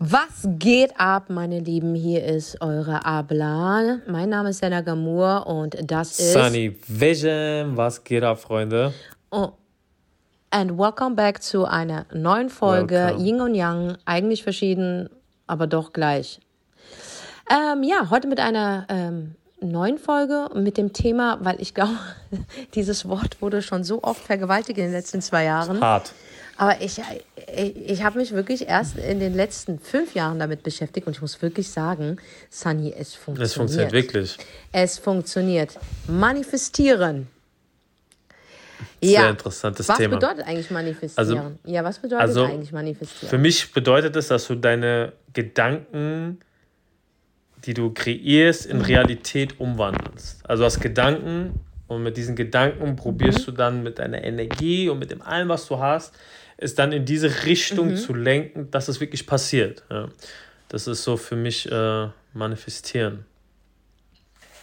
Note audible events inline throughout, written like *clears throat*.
Was geht ab, meine Lieben? Hier ist eure Abla. Mein Name ist Senna Gamur und das ist. Sunny Vision. Was geht ab, Freunde? Oh. And welcome back zu einer neuen Folge Welcome. Yin und Yang. Eigentlich verschieden, aber doch gleich. Ähm, ja, heute mit einer ähm, neuen Folge mit dem Thema, weil ich glaube, *laughs* dieses Wort wurde schon so oft vergewaltigt in den letzten zwei Jahren. Hart. Aber ich, ich, ich habe mich wirklich erst in den letzten fünf Jahren damit beschäftigt und ich muss wirklich sagen, Sunny, es funktioniert. Es funktioniert wirklich. Es funktioniert. Manifestieren. Sehr interessantes was Thema. bedeutet eigentlich manifestieren? Also- ja, was bedeutet also, eigentlich manifestieren? Für mich bedeutet es, dass du deine Gedanken, die du kreierst, in Realität umwandelst. Also hast Gedanken und mit diesen Gedanken probierst du dann mit deiner Energie und mit dem allem, was du hast, es dann in diese Richtung zu lenken, dass es wirklich passiert. Ja. Das ist so für mich äh, manifestieren.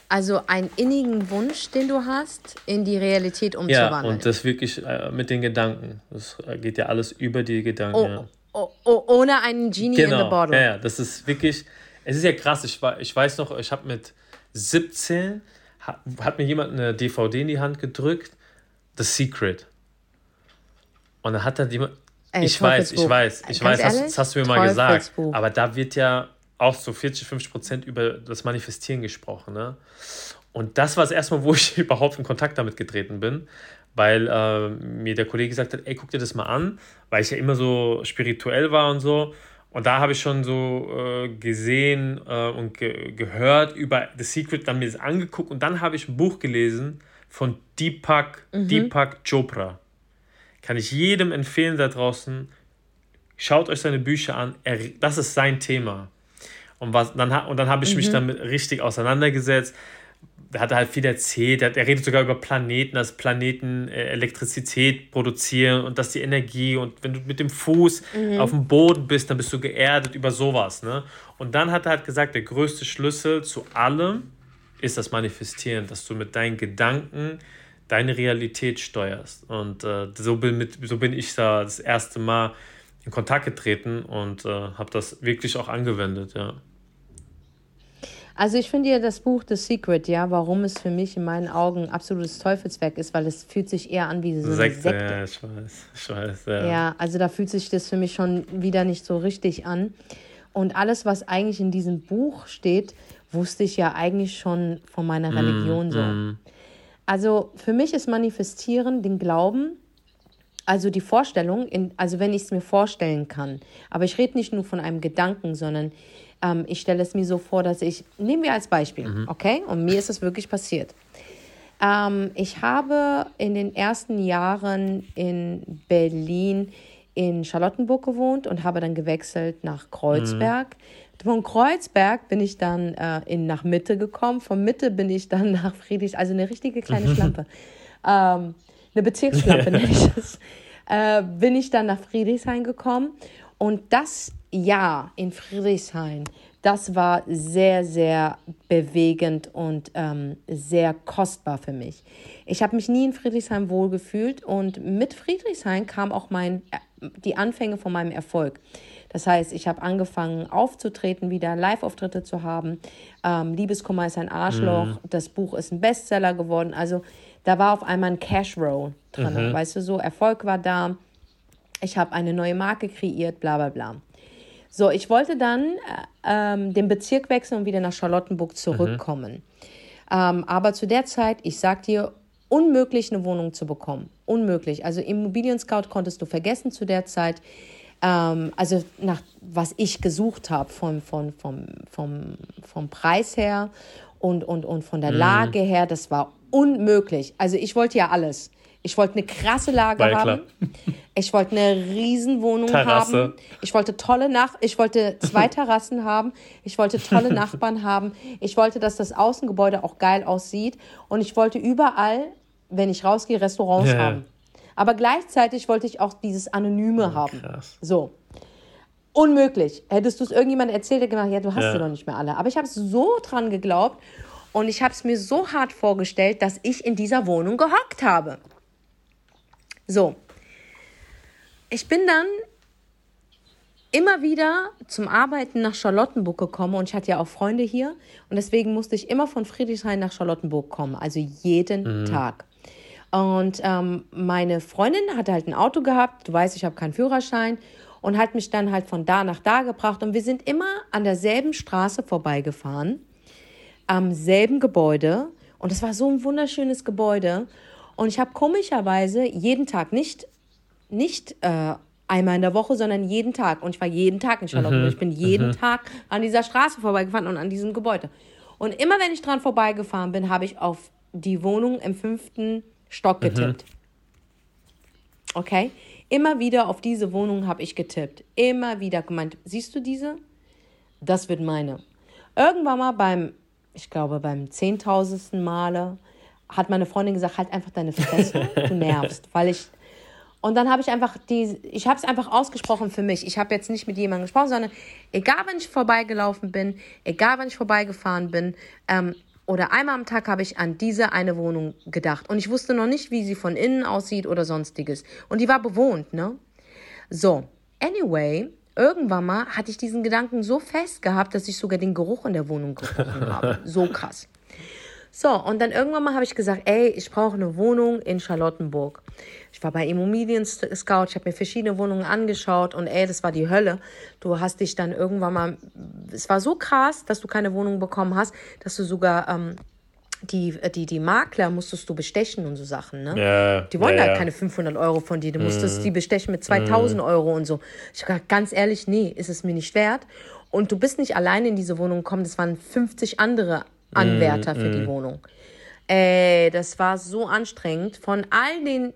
Also einen innigen Wunsch, den du hast, in die Realität Ja, umzuwandeln. und das wirklich äh, mit den Gedanken. Das äh, geht ja alles über die Gedanken. oh, ja. oh, oh, ohne einen Genie in the Genau, bottle. ja, ja, das ist wirklich, es ist ja krass, ich, war, ich weiß noch, ich habe mit 17, hat, hat mir jemand eine DVD in die Hand gedrückt, The Secret. Und dann hat dann jemand, Ey, ich weiß, ich weiß, ich Ganz weiß, das, ehrlich? das hast du mir mal gesagt, aber da wird ja auch so 40, 50 Prozent über das Manifestieren gesprochen, ne? Und das war das erste Mal, wo *laughs* ich überhaupt in Kontakt damit getreten bin, weil äh, mir der Kollege gesagt hat, ey, guck dir das mal an, weil ich ja immer so spirituell war und so. Und da habe ich schon so äh, gesehen äh, und ge gehört über The Secret, dann mir das angeguckt und dann habe ich ein Buch gelesen von Deepak, Deepak Chopra. Kann ich jedem empfehlen da draußen, schaut euch seine Bücher an, er, das ist sein Thema. Und, was, dann, und dann habe ich mich damit richtig auseinandergesetzt. Da hat er halt viel erzählt. Er, hat- er redet sogar über Planeten, dass Planeten äh, Elektrizität produzieren und dass die Energie und wenn du mit dem Fuß auf dem Boden bist, dann bist du geerdet über sowas. Ne? Und dann hat er halt gesagt, der größte Schlüssel zu allem ist das Manifestieren, dass du mit deinen Gedanken deine Realität steuerst. Und äh, so, bin mit, so bin ich da das erste Mal in Kontakt getreten und äh, habe das wirklich auch angewendet, ja. Also ich finde ja das Buch The Secret, ja, warum es für mich in meinen Augen ein absolutes Teufelswerk ist, weil es fühlt sich eher an wie so eine Sekte, Sekte. ja, ich weiß, ich weiß, ja. Ja, also da fühlt sich das für mich schon wieder nicht so richtig an. Und alles, was eigentlich in diesem Buch steht, wusste ich ja eigentlich schon von meiner Mm, Religion so. Also für mich ist Manifestieren den Glauben, also die Vorstellung, in, also wenn ich es mir vorstellen kann. Aber ich rede nicht nur von einem Gedanken, sondern ähm, ich stelle es mir so vor, dass ich, nehmen wir als Beispiel, okay? Und mir ist es wirklich passiert. Ähm, ich habe in den ersten Jahren in Berlin in Charlottenburg gewohnt und habe dann gewechselt nach Kreuzberg. Von Kreuzberg bin ich dann äh, in, nach Mitte gekommen. Von Mitte bin ich dann *laughs* nach Friedrichs, also eine richtige kleine *laughs* Schlampe. ähm, eine Bezirksschlampe *laughs* nenne ich es. Äh, bin ich dann nach Friedrichshain gekommen. Und das Jahr in Friedrichshain, das war sehr, sehr bewegend und ähm, sehr kostbar für mich. Ich habe mich nie in Friedrichshain wohlgefühlt und mit Friedrichshain kam auch mein, äh, die Anfänge von meinem Erfolg. Das heißt, ich habe angefangen aufzutreten, wieder Live-Auftritte zu haben. Ähm, Liebeskummer ist ein Arschloch. Das Buch ist ein Bestseller geworden. Also da war auf einmal ein Cash-Roll drin. Weißt du, so Erfolg war da. Ich habe eine neue Marke kreiert, bla bla bla. So, ich wollte dann äh, ähm, den Bezirk wechseln und wieder nach Charlottenburg zurückkommen. Ähm, aber zu der Zeit, ich sag dir, unmöglich eine Wohnung zu bekommen. Unmöglich. Also Immobilien Scout konntest du vergessen zu der Zeit. Ähm, also nach was ich gesucht habe vom, vom, vom, vom, vom Preis her und, und, und von der Lage her, das war unmöglich. Also ich wollte ja alles. Ich wollte eine krasse Lage ja haben. Ich wollte eine Riesenwohnung Terrasse. haben. Ich wollte tolle Nach ich wollte zwei *laughs* Terrassen haben. Ich wollte tolle Nachbarn haben. Ich wollte, dass das Außengebäude auch geil aussieht. Und ich wollte überall, wenn ich rausgehe, Restaurants Ja. haben. Aber gleichzeitig wollte ich auch dieses Anonyme haben. krass. So. Unmöglich. Hättest du es irgendjemandem erzählt, der gemacht, ja, du hast Ja. sie doch nicht mehr alle. Aber ich habe so dran geglaubt und ich habe es mir so hart vorgestellt, dass ich in dieser Wohnung gehockt habe. So. Ich bin dann immer wieder zum Arbeiten nach Charlottenburg gekommen und ich hatte ja auch Freunde hier und deswegen musste ich immer von Friedrichshain nach Charlottenburg kommen, also jeden mhm. Tag. Und ähm, meine Freundin hatte halt ein Auto gehabt, du weißt, ich habe keinen Führerschein und hat mich dann halt von da nach da gebracht und wir sind immer an derselben Straße vorbeigefahren, am selben Gebäude und es war so ein wunderschönes Gebäude und ich habe komischerweise jeden Tag nicht nicht äh, einmal in der Woche, sondern jeden Tag. Und ich war jeden Tag in Charlottenburg. Mhm. Ich bin jeden mhm. Tag an dieser Straße vorbeigefahren und an diesem Gebäude. Und immer wenn ich dran vorbeigefahren bin, habe ich auf die Wohnung im fünften Stock mhm. getippt. Mhm. Okay? Immer wieder auf diese Wohnung habe ich getippt. Immer wieder gemeint, siehst du diese? Das wird meine. Irgendwann mal beim, ich glaube, beim zehntausendsten Male hat meine Freundin gesagt, halt einfach deine Fresse, du *laughs* nervst, weil ich und dann habe ich einfach die, ich habe es einfach ausgesprochen für mich. Ich habe jetzt nicht mit jemandem gesprochen, sondern egal, wenn ich vorbeigelaufen bin, egal, wenn ich vorbeigefahren bin, ähm, oder einmal am Tag habe ich an diese eine Wohnung gedacht. Und ich wusste noch nicht, wie sie von innen aussieht oder sonstiges. Und die war bewohnt, ne? So, anyway, irgendwann mal hatte ich diesen Gedanken so fest gehabt, dass ich sogar den Geruch in der Wohnung gerochen *laughs* habe. So krass. So, und dann irgendwann mal habe ich gesagt, ey, ich brauche eine Wohnung in Charlottenburg. Ich war bei Immobilien Scout, ich habe mir verschiedene Wohnungen angeschaut und ey, das war die Hölle. Du hast dich dann irgendwann mal, es war so krass, dass du keine Wohnung bekommen hast, dass du sogar ähm, die, die, die Makler musstest du bestechen und so Sachen, ne? Ja, die wollen ja, da keine 500 Euro von dir, du musstest mhm. die bestechen mit 2000 mhm. Euro und so. Ich habe gesagt, ganz ehrlich, nee, ist es mir nicht wert. Und du bist nicht alleine in diese Wohnung gekommen, das waren 50 andere Anwärter mm, für die mm. Wohnung. Ey, das war so anstrengend. Von all den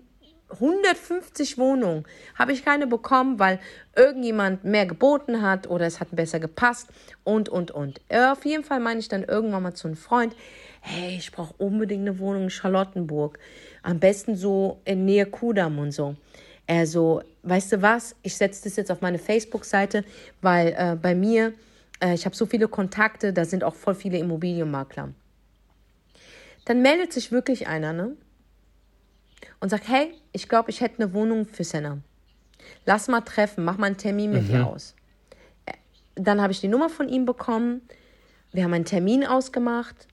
150 Wohnungen habe ich keine bekommen, weil irgendjemand mehr geboten hat oder es hat besser gepasst und, und, und. Auf jeden Fall meine ich dann irgendwann mal zu einem Freund, hey, ich brauche unbedingt eine Wohnung in Charlottenburg. Am besten so in Nähe Kudam und so. Er so, weißt du was, ich setze das jetzt auf meine Facebook-Seite, weil äh, bei mir äh, ich habe so viele Kontakte, da sind auch voll viele Immobilienmakler. Dann meldet sich wirklich einer, ne? Und sagt, hey, ich glaube, ich hätte eine Wohnung für Senna. Lass mal treffen, mach mal einen Termin mit mhm. ihr aus. Äh, dann habe ich die Nummer von ihm bekommen. Wir haben einen Termin ausgemacht.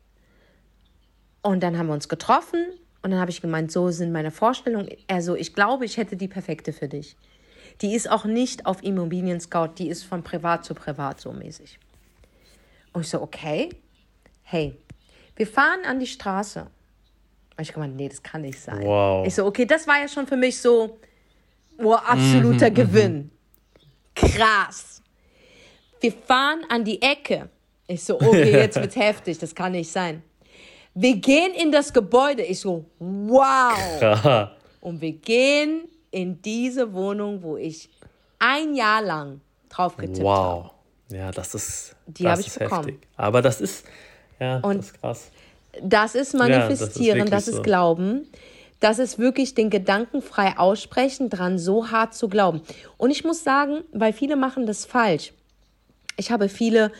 Und dann haben wir uns getroffen. Und dann habe ich gemeint, so sind meine Vorstellungen. Also ich glaube, ich hätte die perfekte für dich. Die ist auch nicht auf Immobilien Scout, die ist von privat zu privat so mäßig. Und ich so, okay, hey, wir fahren an die Straße. Und ich gemeint, nee, das kann nicht sein. Wow. Ich so, okay, das war ja schon für mich so, oh, absoluter mhm, Gewinn. Krass. Wir fahren an die Ecke. Ich so, okay, *laughs* jetzt wird's heftig, das kann nicht sein. Wir gehen in das Gebäude. Ich so, wow. Krass. Und wir gehen in diese Wohnung, wo ich ein Jahr lang drauf getippt wow. habe. Wow. Ja, das ist, Die das ist heftig. Bekommen. Aber das ist, ja, Und das ist krass. Das ist Manifestieren, ja, das, ist, das ist so. Glauben. Das ist wirklich den Gedanken frei aussprechen, dran so hart zu glauben. Und ich muss sagen, weil viele machen das falsch. Ich habe viele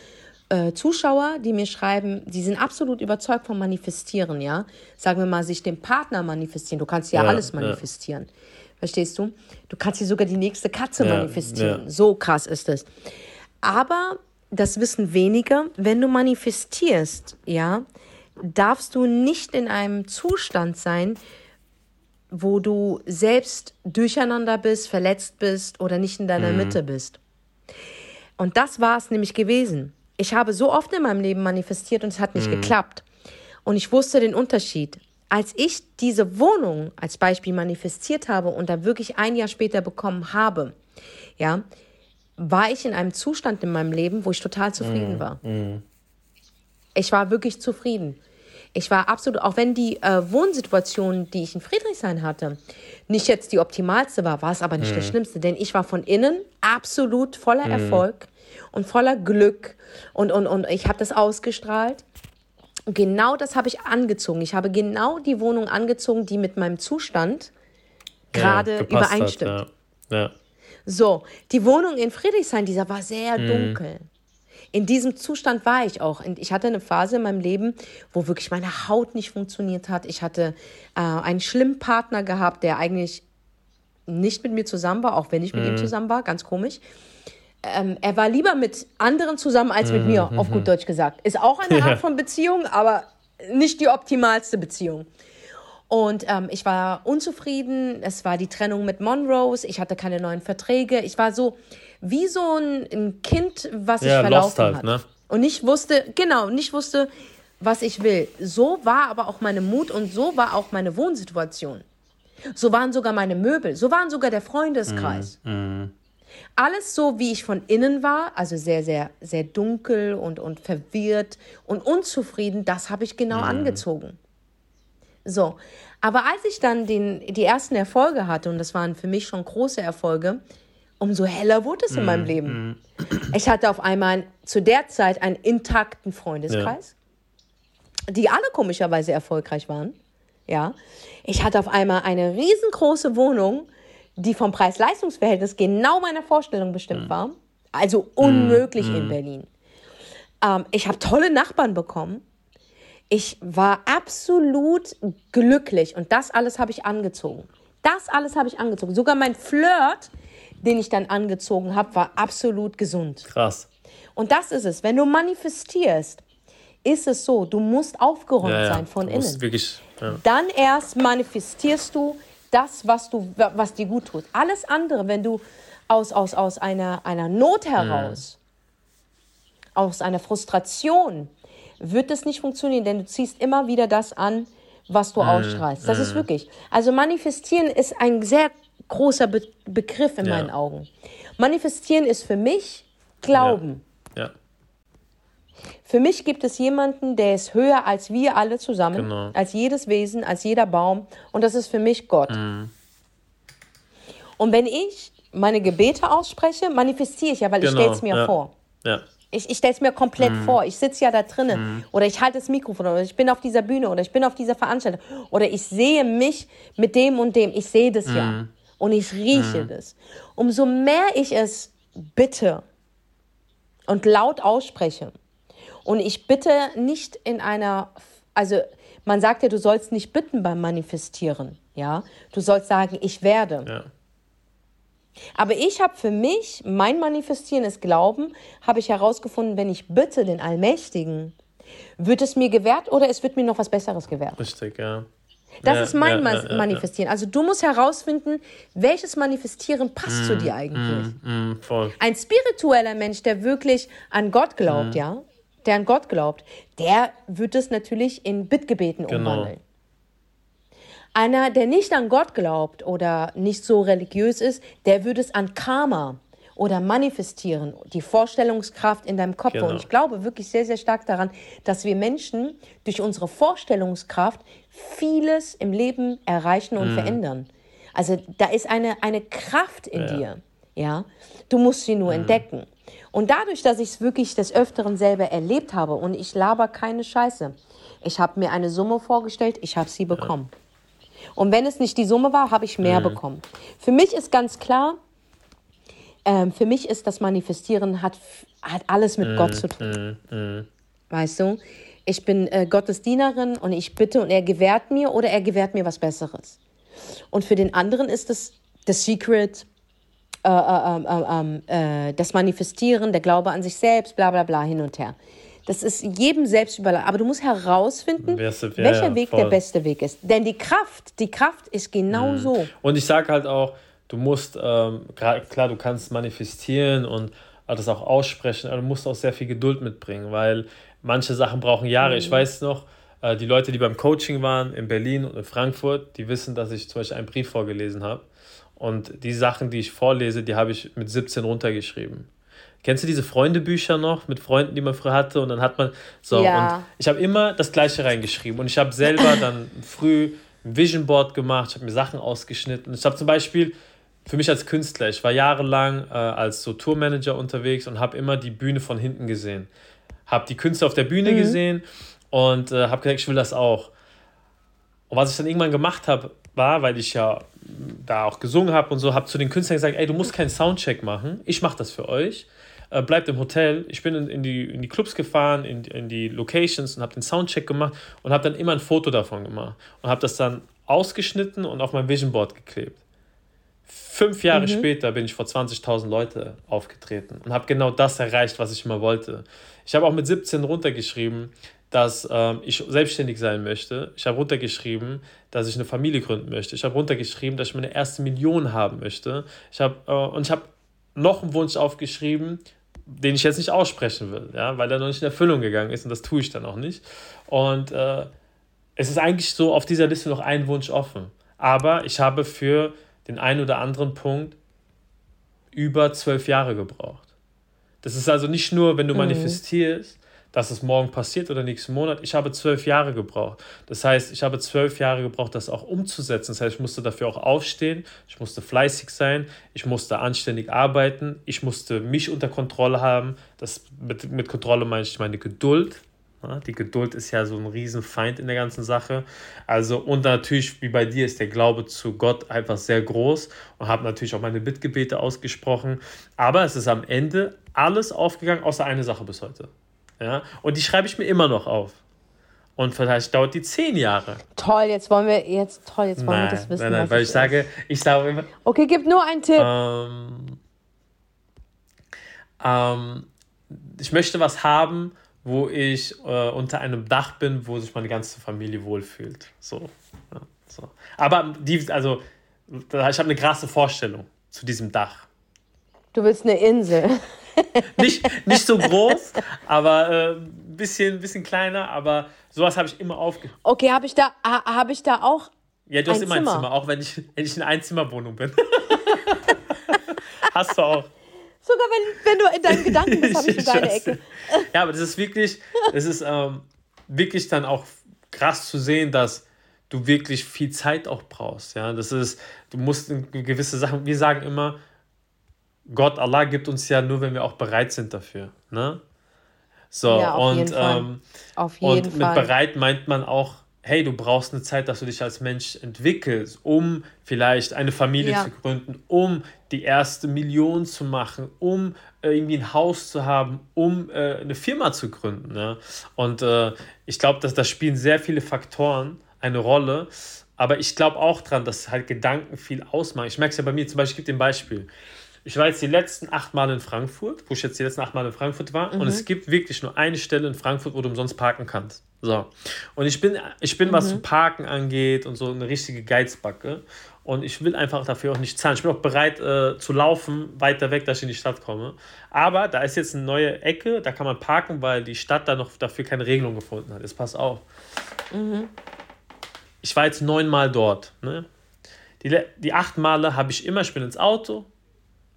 äh, Zuschauer, die mir schreiben, sie sind absolut überzeugt vom Manifestieren, ja. Sagen wir mal, sich den Partner manifestieren. Du kannst ja, ja alles manifestieren. Ja. Verstehst du? Du kannst hier sogar die nächste Katze ja, manifestieren. So krass ist es. Aber das wissen wenige, wenn du manifestierst, ja, darfst du nicht in einem Zustand sein, wo du selbst durcheinander bist, verletzt bist oder nicht in deiner mhm. Mitte bist. Und das war es nämlich gewesen. Ich habe so oft in meinem Leben manifestiert und es hat nicht mhm. geklappt. Und ich wusste den Unterschied als ich diese Wohnung als Beispiel manifestiert habe und da wirklich ein Jahr später bekommen habe, ja, war ich in einem Zustand in meinem Leben, wo ich total zufrieden mm, war. Ich war wirklich zufrieden. Ich war absolut, auch wenn die äh, Wohnsituation, die ich in Friedrichshain hatte, nicht jetzt die optimalste war, war es aber nicht mm. das Schlimmste, denn ich war von innen absolut voller mm. Erfolg und voller Glück und, und, und ich habe das ausgestrahlt. Und genau das habe ich angezogen. Ich habe genau die Wohnung angezogen, die mit meinem Zustand gerade ja, übereinstimmt. Hat, ja. Ja. So, die Wohnung in Friedrichshain, dieser war sehr mhm. dunkel. In diesem Zustand war ich auch. Ich hatte eine Phase in meinem Leben, wo wirklich meine Haut nicht funktioniert hat. Ich hatte äh, einen schlimmen Partner gehabt, der eigentlich nicht mit mir zusammen war, auch wenn ich mit mhm. ihm zusammen war, ganz komisch. ähm, er war lieber mit anderen zusammen als mit mir, auf gut Deutsch gesagt. Ist auch eine Art von Beziehung, aber nicht die optimalste Beziehung. Und ähm, ich war unzufrieden. Es war die Trennung mit Monrose. Ich hatte keine neuen Verträge. Ich war so wie so ein, ein Kind, was Ja, verlaufen lost halt, hat. ne? Und nicht wusste, genau, nicht wusste, was ich will. So war aber auch meine Mut und so war auch meine Wohnsituation. So waren sogar meine Möbel, so waren sogar der Freundeskreis. Alles so, wie ich von innen war, also sehr, sehr, sehr dunkel und, und verwirrt und unzufrieden, das habe ich genau angezogen. So, aber als ich dann den, die ersten Erfolge hatte, und das waren für mich schon große Erfolge, umso heller wurde es in meinem Leben. Ich hatte auf einmal zu der Zeit einen intakten Freundeskreis, die alle komischerweise erfolgreich waren. Ja, ich hatte auf einmal eine riesengroße Wohnung, die vom Preis-Leistungs-Verhältnis genau meiner Vorstellung bestimmt war. Also unmöglich in Berlin. Ähm, ich habe tolle Nachbarn bekommen. Ich war absolut glücklich und das alles habe ich angezogen. Das alles habe ich angezogen. Sogar mein Flirt, den ich dann angezogen habe, war absolut gesund. Krass. Und das ist es. Wenn du manifestierst, ist es so, du musst aufgeräumt Ja, ja. sein von du innen. Wirklich, ja. Dann erst manifestierst du das, was, du, was dir gut tut. Alles andere, wenn du aus, aus, aus einer, einer Not heraus, aus einer Frustration, wird es nicht funktionieren, denn du ziehst immer wieder das an, was du ausstrahlst. Das ist wirklich. Also manifestieren ist ein sehr großer Be Begriff in Ja. meinen Augen. Manifestieren ist für mich Glauben. ja. Für mich gibt es jemanden, der ist höher als wir alle zusammen, Genau. als jedes Wesen, als jeder Baum. Und das ist für mich Gott. Mhm. Und wenn ich meine Gebete ausspreche, manifestiere ich ja, weil ich Genau, stelle es mir ja. vor. Ja. Ich, ich stelle es mir komplett Mhm. vor. Ich sitze ja da drinnen oder ich halte das Mikrofon oder ich bin auf dieser Bühne oder ich bin auf dieser Veranstaltung oder ich sehe mich mit dem und dem. Ich sehe das Mhm. ja und ich rieche das. Umso mehr ich es bitte und laut ausspreche und ich bitte nicht in einer, also man sagt ja, du sollst nicht bitten beim Manifestieren, ja. Du sollst sagen, ich werde. ja. Aber ich habe für mich, mein Manifestieren ist Glauben, habe ich herausgefunden, wenn ich bitte den Allmächtigen, wird es mir gewährt oder es wird mir noch was Besseres gewährt. Richtig, ja. Das Ja, ist mein ja, ja, Manifestieren. Also du musst herausfinden, welches Manifestieren passt zu dir eigentlich. Mm, voll. Ein spiritueller Mensch, der wirklich an Gott glaubt, Mhm. ja, der an Gott glaubt, der wird es natürlich in Bittgebeten Genau. umwandeln. Einer, der nicht an Gott glaubt oder nicht so religiös ist, der würde es an Karma oder manifestieren, die Vorstellungskraft in deinem Kopf. Genau. Und ich glaube wirklich sehr, sehr stark daran, dass wir Menschen durch unsere Vorstellungskraft vieles im Leben erreichen Mhm. und verändern. Also da ist eine, eine Kraft in Ja. Mhm. dir. Ja, du musst sie nur entdecken. Und dadurch, dass ich es wirklich des Öfteren selber erlebt habe und ich laber keine Scheiße. Ich habe mir eine Summe vorgestellt, ich habe sie bekommen. Und wenn es nicht die Summe war, habe ich Mhm. mehr bekommen. Für mich ist ganz klar, ähm, für mich ist das Manifestieren hat, hat alles mit Gott zu tun. Weißt du? Ich bin äh, Gottes Dienerin und ich bitte und er gewährt mir oder er gewährt mir was Besseres. Und für den anderen ist es das Secret, äh, äh, ähm, ähm, äh, das Manifestieren, der Glaube an sich selbst, bla bla bla, hin und her. Das ist jedem selbst überlassen. Aber du musst herausfinden, ja, welcher ja, Weg voll. der beste Weg ist. Denn die Kraft, die Kraft ist genau Mhm. so. Und ich sage halt auch, du musst, ähm, klar, du kannst manifestieren und das auch aussprechen, aber du musst auch sehr viel Geduld mitbringen, weil manche Sachen brauchen Jahre. Mhm. Ich weiß noch, äh, die Leute, die beim Coaching waren in Berlin und in Frankfurt, die wissen, dass ich zum Beispiel einen Brief vorgelesen habe. Und die Sachen, die ich vorlese, die habe ich mit 17 runtergeschrieben. Kennst du diese Freundebücher noch mit Freunden, die man früher hatte? Und dann hat man so. Ja. Und ich habe immer das Gleiche reingeschrieben. Und ich habe selber dann früh ein Vision Board gemacht, ich habe mir Sachen ausgeschnitten. Ich habe zum Beispiel für mich als Künstler, ich war jahrelang äh, als so Tourmanager unterwegs und habe immer die Bühne von hinten gesehen. Habe die Künstler auf der Bühne gesehen und äh, habe gesagt, ich will das auch. Und was ich dann irgendwann gemacht habe, war, weil ich ja da auch gesungen habe und so, habe zu den Künstlern gesagt, ey, du musst keinen Soundcheck machen, ich mache das für euch. Äh, bleibt im Hotel. Ich bin in, in, die, in die Clubs gefahren, in, in die Locations und habe den Soundcheck gemacht und habe dann immer ein Foto davon gemacht und habe das dann ausgeschnitten und auf mein Vision Board geklebt. Fünf Jahre mhm. später bin ich vor 20.000 Leute aufgetreten und habe genau das erreicht, was ich immer wollte. Ich habe auch mit 17 runtergeschrieben, dass ähm, ich selbstständig sein möchte. Ich habe runtergeschrieben, dass ich eine Familie gründen möchte. Ich habe runtergeschrieben, dass ich meine erste Million haben möchte. Ich habe äh, und ich habe noch einen Wunsch aufgeschrieben, den ich jetzt nicht aussprechen will, ja, weil er noch nicht in Erfüllung gegangen ist und das tue ich dann auch nicht. Und äh, es ist eigentlich so auf dieser Liste noch ein Wunsch offen. Aber ich habe für den einen oder anderen Punkt über zwölf Jahre gebraucht. Das ist also nicht nur, wenn du mhm. manifestierst, dass es morgen passiert oder nächsten Monat. Ich habe zwölf Jahre gebraucht. Das heißt, ich habe zwölf Jahre gebraucht, das auch umzusetzen. Das heißt, ich musste dafür auch aufstehen, ich musste fleißig sein, ich musste anständig arbeiten, ich musste mich unter Kontrolle haben. Das mit, mit Kontrolle meine ich meine Geduld. Die Geduld ist ja so ein Riesenfeind in der ganzen Sache. Also, und natürlich, wie bei dir, ist der Glaube zu Gott einfach sehr groß und habe natürlich auch meine Bittgebete ausgesprochen. Aber es ist am Ende alles aufgegangen, außer eine Sache bis heute. Ja? Und die schreibe ich mir immer noch auf. Und vielleicht dauert die zehn Jahre. Toll, jetzt wollen wir jetzt toll, jetzt wollen nein, wir das wissen. Nein, nein, weil ich sage, ich sage immer. Okay, gib nur einen Tipp. Ähm, ähm, ich möchte was haben, wo ich äh, unter einem Dach bin, wo sich meine ganze Familie wohlfühlt. So, ja, so. Aber die, also, ich habe eine krasse Vorstellung zu diesem Dach. Du willst eine Insel. *laughs* nicht, nicht so groß, *laughs* aber ein äh, bisschen, bisschen kleiner, aber sowas habe ich immer aufge. Okay, habe ich, da, ha, hab ich da auch. Ja, du hast immer Zimmer. ein Zimmer, auch wenn ich, wenn ich in Einzimmerwohnung bin. *laughs* hast du auch. Sogar wenn, wenn du in deinen Gedanken bist, habe *laughs* ich so deine Ecke. *laughs* ja, aber das ist wirklich, das ist ähm, wirklich dann auch krass zu sehen, dass du wirklich viel Zeit auch brauchst. Ja, das ist, du musst gewisse Sachen, wir sagen immer, Gott, Allah gibt uns ja nur, wenn wir auch bereit sind dafür. Ne? So, ja, auf und, jeden Fall. Ähm, und mit bereit meint man auch, hey, du brauchst eine Zeit, dass du dich als Mensch entwickelst, um vielleicht eine Familie ja. zu gründen, um die erste Million zu machen, um äh, irgendwie ein Haus zu haben, um äh, eine Firma zu gründen. Ne? Und äh, ich glaube, dass da spielen sehr viele Faktoren eine Rolle. Aber ich glaube auch dran, dass halt Gedanken viel ausmachen. Ich merke es ja bei mir, zum Beispiel, ich gebe dir ein Beispiel. Ich war jetzt die letzten acht Mal in Frankfurt, wo ich jetzt die letzten acht Mal in Frankfurt war. Mhm. Und es gibt wirklich nur eine Stelle in Frankfurt, wo du umsonst parken kannst. So. Und ich bin, ich bin mhm. was Parken angeht und so eine richtige Geizbacke. Und ich will einfach dafür auch nicht zahlen. Ich bin auch bereit äh, zu laufen, weiter weg, dass ich in die Stadt komme. Aber da ist jetzt eine neue Ecke, da kann man parken, weil die Stadt da noch dafür keine Regelung gefunden hat. Jetzt pass auf. Mhm. Ich war jetzt neunmal dort. Ne? Die, die acht Male habe ich immer, ich bin ins Auto,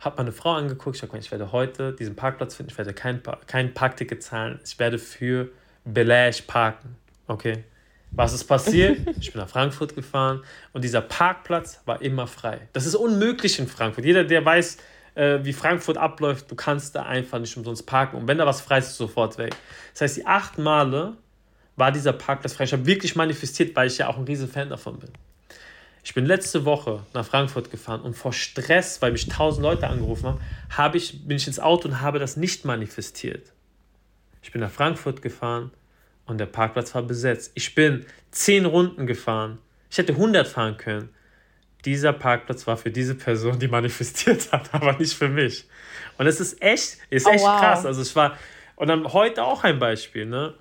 habe meine Frau angeguckt, ich habe gesagt, ich werde heute diesen Parkplatz finden, ich werde kein, kein Parkticket zahlen, ich werde für Belash parken. Okay. Was ist passiert? *laughs* Ich bin nach Frankfurt gefahren und dieser Parkplatz war immer frei. Das ist unmöglich in Frankfurt. Jeder, der weiß, äh, wie Frankfurt abläuft, du kannst da einfach nicht umsonst parken. Und wenn da was frei ist, ist sofort weg. Das heißt, die acht Male war dieser Parkplatz frei. Ich habe wirklich manifestiert, weil ich ja auch ein riesen Fan davon bin. Ich bin letzte Woche nach Frankfurt gefahren und vor Stress, weil mich tausend Leute angerufen haben, habe ich, bin ich ins Auto und habe das nicht manifestiert. Ich bin nach Frankfurt gefahren und der Parkplatz war besetzt. Ich bin zehn Runden gefahren. Ich hätte 100 fahren können. Dieser Parkplatz war für diese Person, die manifestiert hat, *laughs* aber nicht für mich. Und es ist echt, ist oh, echt oh, wow. krass. Also ich war, und dann heute auch ein Beispiel, ne?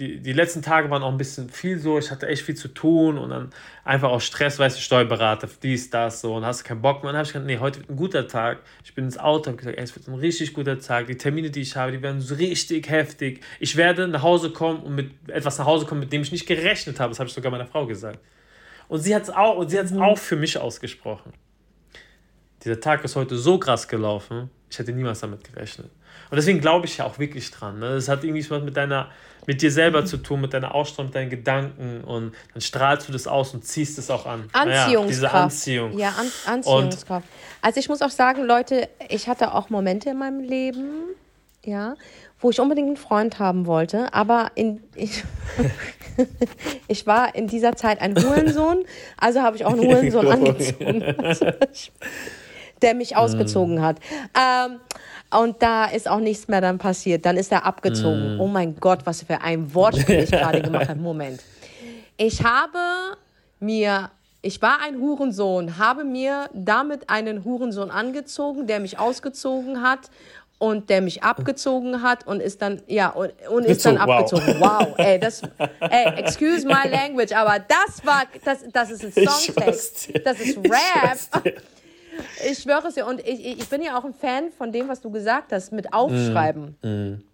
Die, die letzten Tage waren auch ein bisschen viel so, ich hatte echt viel zu tun und dann einfach auch Stress, weißt du, Steuerberater, dies, das, so und hast keinen Bock mehr. Und dann habe ich gesagt, nee, heute wird ein guter Tag. Ich bin ins Auto und gesagt, ey, es wird ein richtig guter Tag. Die Termine, die ich habe, die werden so richtig heftig. Ich werde nach Hause kommen und mit etwas nach Hause kommen, mit dem ich nicht gerechnet habe. Das habe ich sogar meiner Frau gesagt. Und sie hat es auch, und sie mhm. auch für mich ausgesprochen. Dieser Tag ist heute so krass gelaufen, ich hätte niemals damit gerechnet. Und deswegen glaube ich ja auch wirklich dran. Ne? Das hat irgendwie was mit deiner, mit dir selber zu tun, mit deiner Ausstrahlung, mit deinen Gedanken und dann strahlst du das aus und ziehst es auch an. Anziehungskraft. Ja, diese Anziehung. Ja, an Anziehungskraft. Und also ich muss auch sagen, Leute, ich hatte auch Momente in meinem Leben, ja, wo ich unbedingt einen Freund haben wollte, aber in, ich, *laughs* ich war in dieser Zeit ein Hurensohn, also habe ich auch einen Hurensohn *laughs* angezogen, *laughs* der mich ausgezogen hat. Ähm, und da ist auch nichts mehr dann passiert. Dann ist er abgezogen. Mm. Oh mein Gott, was für ein Wortspiel *laughs* ich gerade gemacht habe. Moment. Ich habe mir Ich war ein Hurensohn, habe mir damit einen Hurensohn angezogen, der mich ausgezogen hat und der mich abgezogen hat und ist dann, ja, und, und ist dann wow. abgezogen. Wow, ey, das, ey, excuse my language, aber das war, das, das ist ein Songtext, das ist Rap. Ich, schwöre es dir, und ich, ich bin ja auch ein Fan von dem, was du gesagt hast, mit Aufschreiben. Mm, mm.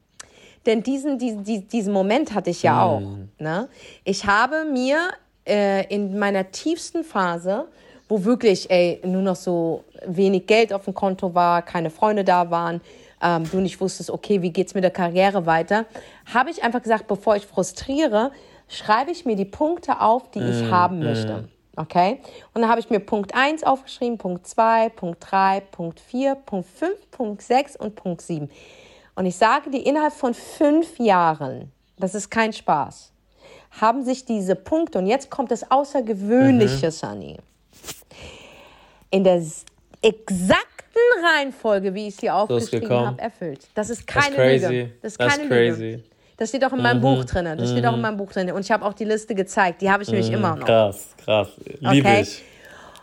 Denn diesen, diesen, diesen Moment hatte ich ja mm. auch. Ne? Ich habe mir äh, in meiner tiefsten Phase, wo wirklich ey, nur noch so wenig Geld auf dem Konto war, keine Freunde da waren, ähm, du nicht wusstest, okay, wie geht es mit der Karriere weiter, habe ich einfach gesagt, bevor ich frustriere, schreibe ich mir die Punkte auf, die ich mm, haben möchte. Okay? Und dann habe ich mir Punkt 1 aufgeschrieben, Punkt 2, Punkt 3, Punkt 4, Punkt 5, Punkt 6 und Punkt 7. Und ich sage dir, innerhalb von fünf Jahren, das ist kein Spaß, haben sich diese Punkte, und jetzt kommt das Außergewöhnliche, mhm. Sunny, in der exakten Reihenfolge, wie ich es hier aufgeschrieben habe, erfüllt. Das ist keine Lüge. Das ist That's keine crazy. Lüge. Das steht auch in meinem mhm. Buch drin. Das mhm. steht auch in mhm. meinem Buch drin. Und ich habe auch die Liste gezeigt. Die habe ich nämlich mhm. immer noch. Krass, krass. Liebe okay? ich.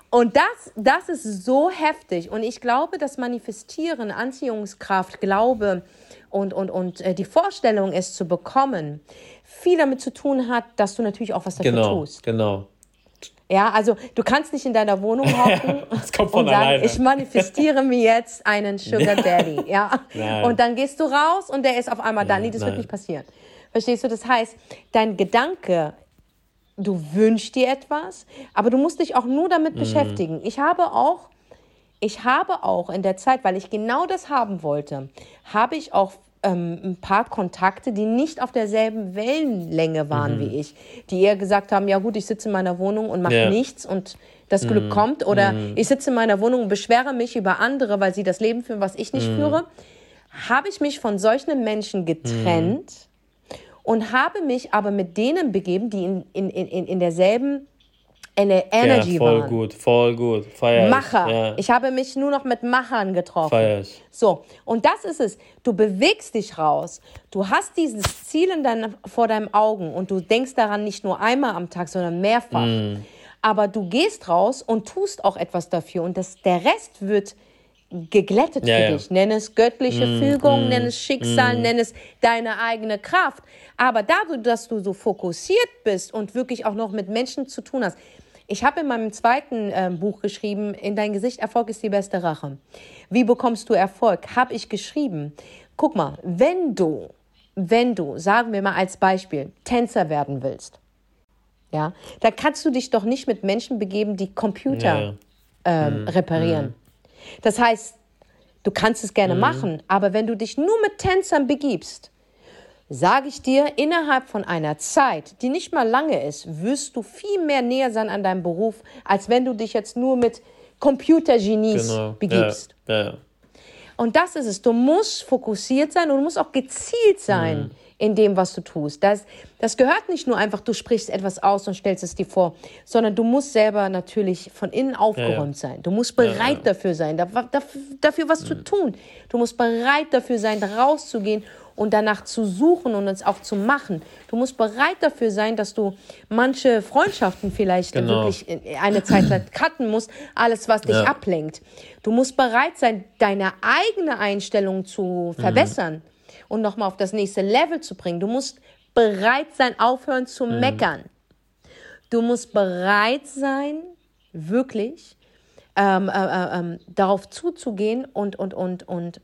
Und das, das ist so heftig. Und ich glaube, dass Manifestieren, Anziehungskraft, Glaube und, und, und äh, die Vorstellung, es zu bekommen, viel damit zu tun hat, dass du natürlich auch was dafür genau, tust. Genau. Ja, also du kannst nicht in deiner Wohnung *laughs* hocken und sagen, ich manifestiere mir jetzt einen *laughs* Sugar Daddy. ja. Nein. Und dann gehst du raus und der ist auf einmal da. Nee, das Nein. wird nicht passieren. Verstehst du? Das heißt, dein Gedanke, du wünschst dir etwas, aber du musst dich auch nur damit mhm. beschäftigen. Ich habe auch, ich habe auch in der Zeit, weil ich genau das haben wollte, habe ich auch ähm, ein paar Kontakte, die nicht auf derselben Wellenlänge waren mhm. wie ich, die eher gesagt haben, ja gut, ich sitze in meiner Wohnung und mache ja. nichts und das Glück mhm. kommt oder mhm. ich sitze in meiner Wohnung und beschwere mich über andere, weil sie das Leben führen, was ich nicht mhm. führe, habe ich mich von solchen Menschen getrennt mhm. und habe mich aber mit denen begeben, die in, in, in, in derselben eine Energy ja, voll waren. gut, voll gut. Feier Macher. Ja. Ich habe mich nur noch mit Machern getroffen. Feier ich. So, und das ist es. Du bewegst dich raus. Du hast dieses Ziel in dein, vor deinen Augen und du denkst daran nicht nur einmal am Tag, sondern mehrfach. Mm. Aber du gehst raus und tust auch etwas dafür und das, der Rest wird geglättet ja, für ja. dich. Nenn es göttliche mm, Fügung, mm, nenn es Schicksal, mm. nenn es deine eigene Kraft. Aber dadurch, dass du so fokussiert bist und wirklich auch noch mit Menschen zu tun hast, ich habe in meinem zweiten äh, Buch geschrieben, in dein Gesicht Erfolg ist die beste Rache. Wie bekommst du Erfolg? Habe ich geschrieben. Guck mal, wenn du, wenn du, sagen wir mal als Beispiel, Tänzer werden willst, ja, dann kannst du dich doch nicht mit Menschen begeben, die Computer ja. ähm, mhm. reparieren. Mhm. Das heißt, du kannst es gerne mhm. machen, aber wenn du dich nur mit Tänzern begibst, sage ich dir, innerhalb von einer Zeit, die nicht mal lange ist, wirst du viel mehr näher sein an deinem Beruf, als wenn du dich jetzt nur mit Computergenies genau. begibst. Ja, ja, ja. Und das ist es. Du musst fokussiert sein und du musst auch gezielt sein mhm. in dem, was du tust. Das, das gehört nicht nur einfach, du sprichst etwas aus und stellst es dir vor, sondern du musst selber natürlich von innen aufgeräumt sein. Du musst bereit dafür sein, dafür, dafür was mhm. zu tun. Du musst bereit dafür sein, rauszugehen und danach zu suchen und es auch zu machen. Du musst bereit dafür sein, dass du manche Freundschaften vielleicht genau. wirklich eine Zeit lang cutten musst, alles, was dich ja. ablenkt. Du musst bereit sein, deine eigene Einstellung zu verbessern mhm. und nochmal auf das nächste Level zu bringen. Du musst bereit sein, aufhören zu mhm. meckern. Du musst bereit sein, wirklich ähm, äh, äh, ähm, darauf zuzugehen und, und, und, und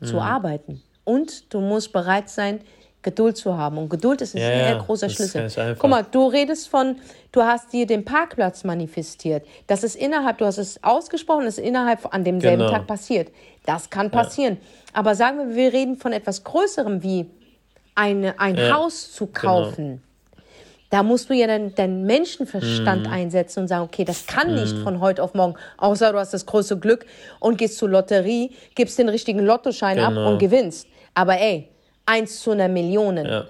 mhm. zu arbeiten. Und du musst bereit sein, Geduld zu haben. Und Geduld ist ein ja, sehr großer Schlüssel. Guck mal, du redest von, du hast dir den Parkplatz manifestiert. Das ist innerhalb, du hast es ausgesprochen, das ist innerhalb an demselben genau. Tag passiert. Das kann passieren. Ja. Aber sagen wir, wir reden von etwas Größerem wie eine, ein ja. Haus zu genau. kaufen. Genau. Da musst du ja deinen dein Menschenverstand mm. einsetzen und sagen, okay, das kann mm. nicht von heute auf morgen, außer du hast das große Glück und gehst zur Lotterie, gibst den richtigen Lottoschein genau. ab und gewinnst. Aber ey, eins zu einer Million. Ja.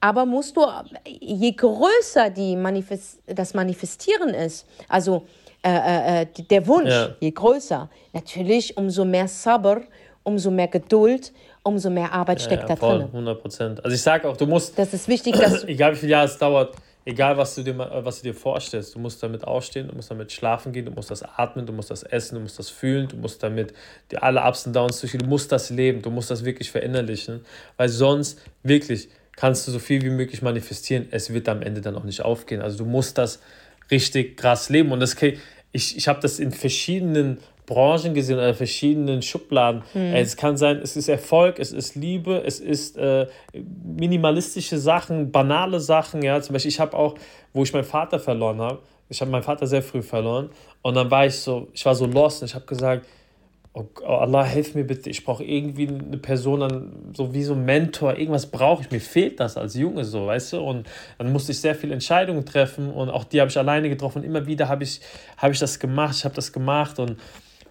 Aber musst du, je größer die Manifest, das Manifestieren ist, also äh, äh, äh der Wunsch, ja. je größer, natürlich umso mehr Sabr, umso mehr Geduld, umso mehr Arbeit steckt ja, ja, da voll, drin. 100 Prozent. Also ich sage auch, du musst. Das ist wichtig, dass. *clears throat* Egal wie viele Jahre es dauert, egal was du dir, was du dir vorstellst, du musst damit aufstehen, du musst damit schlafen gehen, du musst das atmen, du musst das essen, du musst das fühlen, du musst damit dir alle Ups und Downs durchgehen, du musst das leben, du musst das wirklich verinnerlichen, weil sonst wirklich kannst du so viel wie möglich manifestieren, es wird am Ende dann auch nicht aufgehen. Also du musst das richtig krass leben und das ich, ich habe das in verschiedenen Branchen gesehen oder verschiedenen Schubladen. Mhm. Es kann sein, es ist Erfolg, es ist Liebe, es ist äh, minimalistische Sachen, banale Sachen. Ja, zum Beispiel, ich habe auch, wo ich meinen Vater verloren habe, ich habe meinen Vater sehr früh verloren und dann war ich so, ich war so lost und ich habe gesagt, oh, Allah, hilf mir bitte, ich brauche irgendwie eine Person, dann, so wie so ein Mentor, irgendwas brauche ich, mir fehlt das als Junge so, weißt du, und dann musste ich sehr viele Entscheidungen treffen und auch die habe ich alleine getroffen und immer wieder habe ich, hab ich das gemacht, ich habe das gemacht und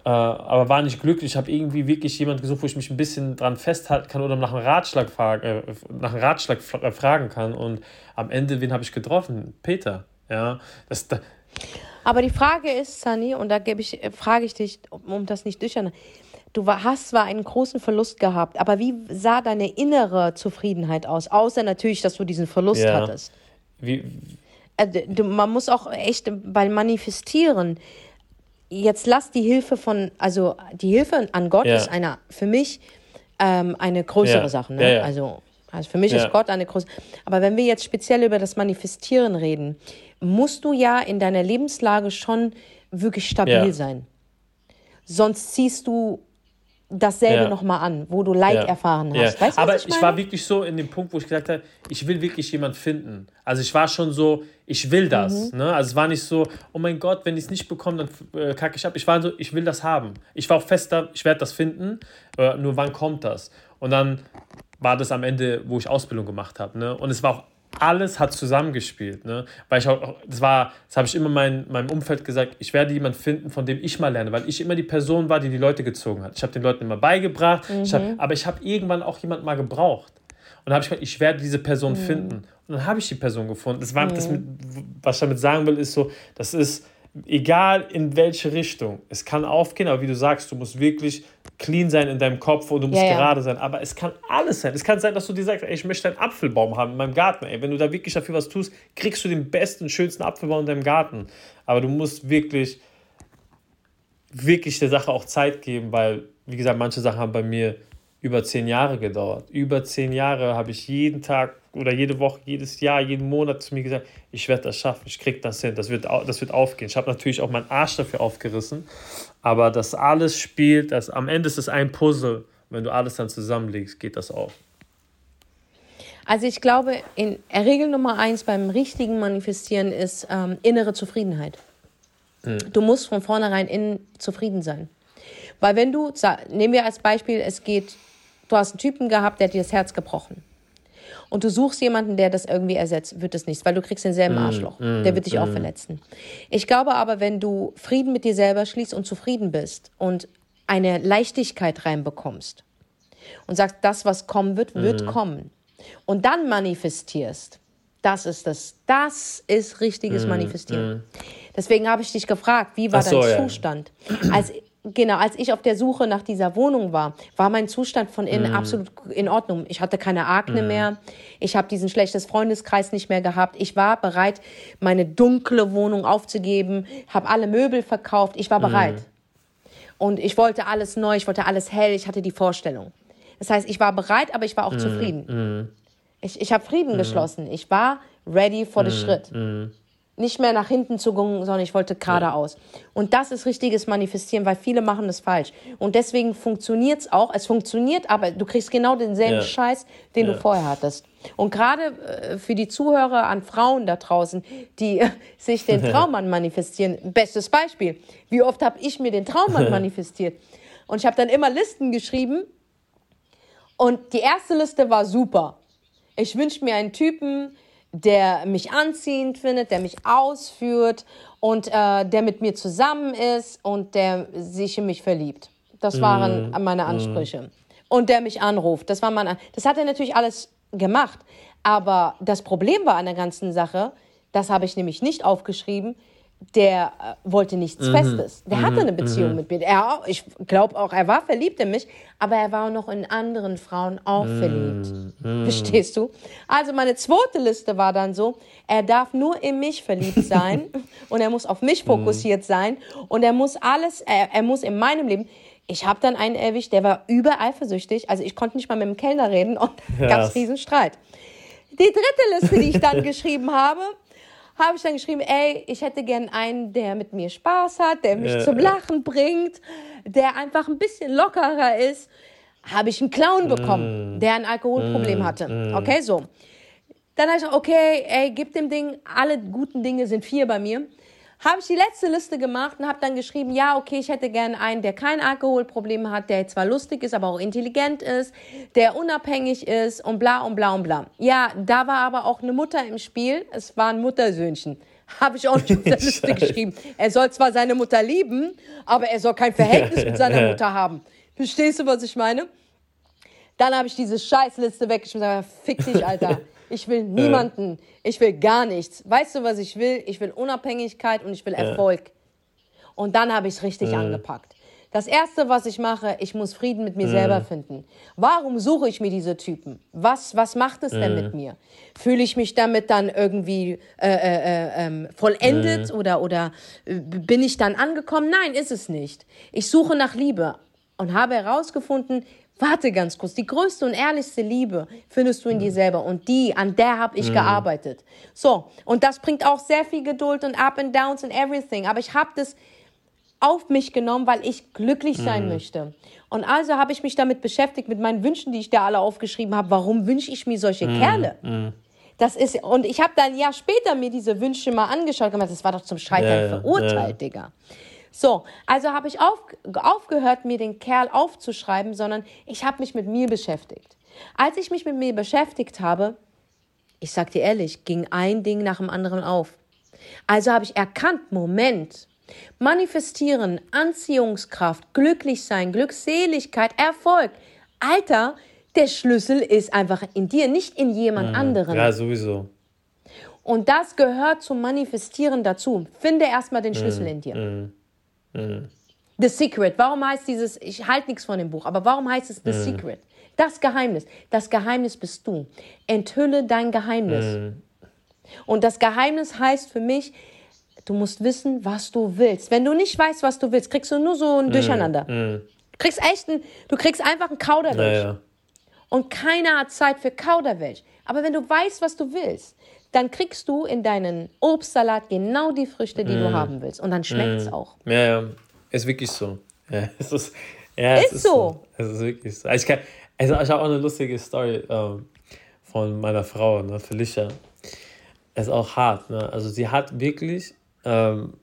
äh, aber war nicht glücklich. Ich habe irgendwie wirklich jemand gesucht, wo ich mich ein bisschen dran festhalten kann oder nach einem Ratschlag, frag, äh, nach einem Ratschlag äh, fragen kann. Und am Ende, wen habe ich getroffen? Peter. Ja, das, da aber die Frage ist, Sunny, und da ich, äh, frage ich dich, um das nicht durcheinander. Du hast zwar einen großen Verlust gehabt, aber wie sah deine innere Zufriedenheit aus? Außer natürlich, dass du diesen Verlust ja. hattest. Wie? Also, man muss auch echt beim Manifestieren jetzt lass die Hilfe von, also die Hilfe an Gott ja. ist eine, für mich ähm, eine größere ja. Sache. Ne? Ja, also, also für mich ist Gott eine große. Aber wenn wir jetzt speziell über das Manifestieren reden, musst du ja in deiner Lebenslage schon wirklich stabil sein. Sonst ziehst du dasselbe ja. nochmal an, wo du Leid ja. erfahren hast. Ja. Weißt du, Aber ich, ich, war wirklich so in dem Punkt, wo ich gesagt habe, ich will wirklich jemanden finden. Also ich war schon so, ich will das. Mhm. Ne? Also es war nicht so, oh mein Gott, wenn ich es nicht bekomme, dann äh, kacke ich ab. Ich war so, ich will das haben. Ich war auch fest da, ich werde das finden, äh, nur wann kommt das? Und dann war das am Ende, wo ich Ausbildung gemacht habe. Ne? Und es war auch alles hat zusammengespielt. Ne? Weil ich auch, das war, das habe ich immer mein, meinem Umfeld gesagt, ich werde jemanden finden, von dem ich mal lerne, weil ich immer die Person war, die die Leute gezogen hat. Ich habe den Leuten immer beigebracht, mhm. ich hab, aber ich habe irgendwann auch jemanden mal gebraucht. Und dann habe ich gesagt, ich werde diese Person mhm. finden. Und dann habe ich die Person gefunden. Das war, mhm. das mit, was ich damit sagen will, ist so, das ist, egal in welche Richtung. Es kann aufgehen, aber wie du sagst, du musst wirklich clean sein in deinem Kopf und du musst ja, gerade ja. sein. Aber es kann alles sein. Es kann sein, dass du dir sagst, ey, ich möchte einen Apfelbaum haben in meinem Garten. Ey, wenn du da wirklich dafür was tust, kriegst du den besten, schönsten Apfelbaum in deinem Garten. Aber du musst wirklich, wirklich der Sache auch Zeit geben, weil, wie gesagt, manche Sachen haben bei mir über zehn Jahre gedauert. Über zehn Jahre habe ich jeden Tag oder jede Woche, jedes Jahr, jeden Monat zu mir gesagt, ich werde das schaffen, ich kriege das hin, das wird, das wird aufgehen. Ich habe natürlich auch meinen Arsch dafür aufgerissen, aber das alles spielt, das, am Ende ist es ein Puzzle. Wenn du alles dann zusammenlegst, geht das auf. Also ich glaube, in Regel Nummer eins beim richtigen Manifestieren ist ähm, innere Zufriedenheit. Mhm. Du musst von vornherein innen zufrieden sein. Weil wenn du, nehmen wir als Beispiel, es geht, du hast einen Typen gehabt, der hat dir das Herz gebrochen und du suchst jemanden, der das irgendwie ersetzt, wird es nichts, weil du kriegst denselben mm, Arschloch. Mm, der wird dich mm. auch verletzen. Ich glaube aber, wenn du Frieden mit dir selber schließt und zufrieden bist und eine Leichtigkeit reinbekommst und sagst, das, was kommen wird, wird mm. kommen und dann manifestierst, das ist das, das ist richtiges mm, Manifestieren. Mm. Deswegen habe ich dich gefragt, wie war so, dein Zustand? Ja. Als Genau, als ich auf der Suche nach dieser Wohnung war, war mein Zustand von innen mm. absolut in Ordnung. Ich hatte keine Akne mm. mehr. Ich habe diesen schlechtes Freundeskreis nicht mehr gehabt. Ich war bereit, meine dunkle Wohnung aufzugeben, habe alle Möbel verkauft. Ich war mm. bereit. Mm. Und ich wollte alles neu, ich wollte alles hell, ich hatte die Vorstellung. Das heißt, ich war bereit, aber ich war auch mm. zufrieden. Mm. Ich, ich habe Frieden geschlossen. Ich war ready for the Schritt nicht mehr nach hinten zu gucken, sondern ich wollte geradeaus. Und das ist richtiges Manifestieren, weil viele machen das falsch. Und deswegen funktioniert es auch. Es funktioniert, aber du kriegst genau denselben ja. Scheiß, den ja. du vorher hattest. Und gerade äh, für die Zuhörer an Frauen da draußen, die *laughs* sich den *laughs* Traummann manifestieren, bestes Beispiel. Wie oft habe ich mir den Traummann *laughs* manifestiert? Und ich habe dann immer Listen geschrieben. Und die erste Liste war super. Ich wünsche mir einen Typen, der mich anziehend findet, der mich ausführt und äh, der mit mir zusammen ist und der sich in mich verliebt. Das waren mm, meine Ansprüche. Mm. Und der mich anruft. Das war mein, das hat er natürlich alles gemacht. Aber das Problem war an der ganzen Sache, das habe ich nämlich nicht aufgeschrieben, der äh, wollte nichts Mhm. Festes. Der hatte eine Beziehung mit mir. Er, ich glaube auch, er war verliebt in mich, aber er war auch noch in anderen Frauen auch Mhm. verliebt. Verstehst du? Also meine zweite Liste war dann so, er darf nur in mich verliebt *laughs* sein und er muss auf mich fokussiert sein und er muss alles, er, er muss in meinem Leben. Ich habe dann einen erwischt, der war übereifersüchtig. Also ich konnte nicht mal mit dem Kellner reden und *laughs* da gab es riesen Streit. Die dritte Liste, die ich dann *laughs* geschrieben habe, habe ich dann geschrieben, ey, ich hätte gern einen, der mit mir Spaß hat, der mich Ja, zum. Lachen bringt, der einfach ein bisschen lockerer ist. Habe ich einen Clown Mm. bekommen, der ein Alkoholproblem hatte. Okay, so. Dann habe ich gesagt, okay, ey, gib dem Ding, alle guten Dinge sind vier bei mir. Habe ich die letzte Liste gemacht und habe dann geschrieben, ja, okay, ich hätte gern einen, der kein Alkoholproblem hat, der zwar lustig ist, aber auch intelligent ist, der unabhängig ist und bla und bla und bla. Ja, da war aber auch eine Mutter im Spiel. Es war ein Muttersöhnchen. Habe ich auch nicht auf der *laughs* Liste geschrieben. Er soll zwar seine Mutter lieben, aber er soll kein Verhältnis mit seiner Mutter haben. Verstehst du, was ich meine? Dann habe ich diese Scheißliste weggeschmissen fick dich, Alter. Ich will niemanden. Ich will gar nichts. Weißt du, was ich will? Ich will Unabhängigkeit und ich will Erfolg. Und dann habe ich es richtig angepackt. Das Erste, was ich mache, ich muss Frieden mit mir selber finden. Warum suche ich mir diese Typen? Was, was macht es denn mit mir? Fühle ich mich damit dann irgendwie äh, äh, äh, ähm, vollendet oder, oder äh, bin ich dann angekommen? Nein, ist es nicht. Ich suche nach Liebe und habe herausgefunden, warte ganz kurz, die größte und ehrlichste Liebe findest du in dir selber und die, an der habe ich gearbeitet. So, und das bringt auch sehr viel Geduld und Up and Downs and everything, aber ich habe das auf mich genommen, weil ich glücklich sein möchte. Und also habe ich mich damit beschäftigt, mit meinen Wünschen, die ich da alle aufgeschrieben habe. Warum wünsche ich mir solche Kerle? Das ist, und ich habe dann ein Jahr später mir diese Wünsche mal angeschaut und gemacht, das war doch zum Scheitern ja, verurteilt, ja. Digga. So, also habe ich auf, aufgehört, mir den Kerl aufzuschreiben, sondern ich habe mich mit mir beschäftigt. Als ich mich mit mir beschäftigt habe, ich sag dir ehrlich, ging ein Ding nach dem anderen auf. Also habe ich erkannt, Moment, manifestieren, Anziehungskraft, glücklich sein, Glückseligkeit, Erfolg. Alter, der Schlüssel ist einfach in dir, nicht in jemand anderen. Ja, sowieso. Und das gehört zum Manifestieren dazu. Finde erstmal den Schlüssel in dir. The Secret. Warum heißt dieses, ich halte nichts von dem Buch, aber warum heißt es The Secret? Das Geheimnis. Das Geheimnis bist du. Enthülle dein Geheimnis. Und das Geheimnis heißt für mich, du musst wissen, was du willst. Wenn du nicht weißt, was du willst, kriegst du nur so ein Durcheinander. Du kriegst echt ein, du kriegst einfach ein Kauderwelsch. Naja. Und keiner hat Zeit für Kauderwelsch. Aber wenn du weißt, was du willst, dann kriegst du in deinen Obstsalat genau die Früchte, die du haben willst. Und dann schmeckt es auch. Ja, ja. Ist wirklich so. Ja, *laughs* es ist, ja, es Ist so. Es ist wirklich so. Ich, kann, also ich habe auch eine lustige Story ähm, von meiner Frau, ne, Felicia. Es ist auch hart, ne? Also sie hat wirklich, ähm,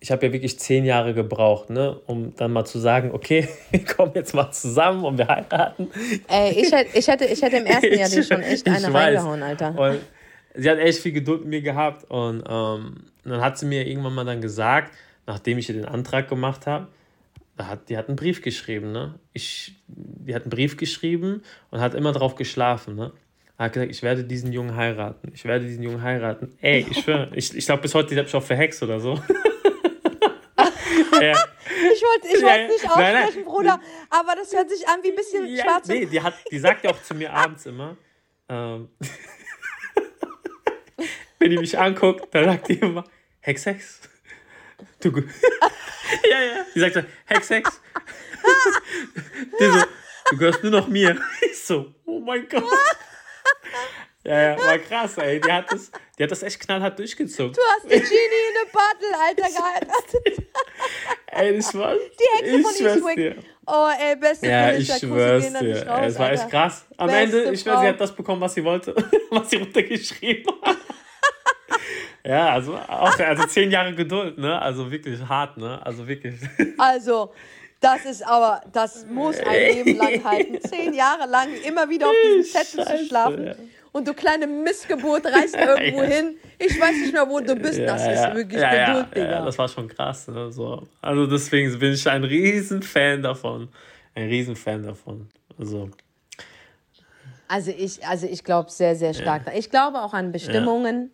ich habe ja wirklich zehn Jahre gebraucht, ne, um dann mal zu sagen, okay, *laughs* wir kommen jetzt mal zusammen und wir heiraten. Ey, ich hätte, ich ich im ersten Jahr *laughs* Ich- schon echt ich eine reingehauen, Alter. Und sie hat echt viel Geduld mit mir gehabt. Und ähm, dann hat sie mir irgendwann mal dann gesagt, nachdem ich ihr den Antrag gemacht habe, hat, die hat einen Brief geschrieben, ne? Ich, die hat einen Brief geschrieben und hat immer drauf geschlafen, ne? Hat gesagt, ich werde diesen Jungen heiraten. Ich werde diesen Jungen heiraten. Ey, ich schwöre, *laughs* ich, ich glaube bis heute, die hat mich auch verhext oder so. *laughs* ja. Ich wollte ich Ja, nicht Nein, nein. aussprechen, Bruder, aber das hört sich an wie ein bisschen Ja, schwarz. nee, die, hat, die sagt ja auch zu mir *laughs* abends immer, ähm, wenn die mich anguckt, dann sagt die immer, Hex, Hex. Du, *laughs* ja, ja. Die sagt so, Hex, Hex. *laughs* Die so, du gehörst nur noch mir. *laughs* Ich so, oh mein Gott. Ja, ja, war krass, ey. Die hat das, die hat das echt knallhart durchgezogen. Du hast die Genie in a Bottle, Alter, geheiratet. Ey, das war. Die Hexe von ich Eastwick. dir. Oh, ey, beste Ja, ich Felicia, Grüße schwör's dir. raus, es war echt krass. Am Beste Ende, ich schwör, sie hat das bekommen, was sie wollte, was sie runtergeschrieben hat. Ja, also auch also zehn Jahre Geduld, ne? Also wirklich hart, ne? Also wirklich. Also, das ist aber, das muss ein *laughs* Leben lang halten. Zehn Jahre lang immer wieder auf diesen Zettel zu schlafen. ja. Und du kleine Missgeburt reist *laughs* irgendwo Ja. hin. Ich weiß nicht mehr, wo du bist. das ist wirklich ja, ja, Geduld, Digga. Ja, das war schon krass, ne? So. Also deswegen bin ich ein riesen Fan davon. Ein riesen Fan davon. Also, Also ich, also ich glaube sehr, sehr stark. Ich glaube auch an Bestimmungen.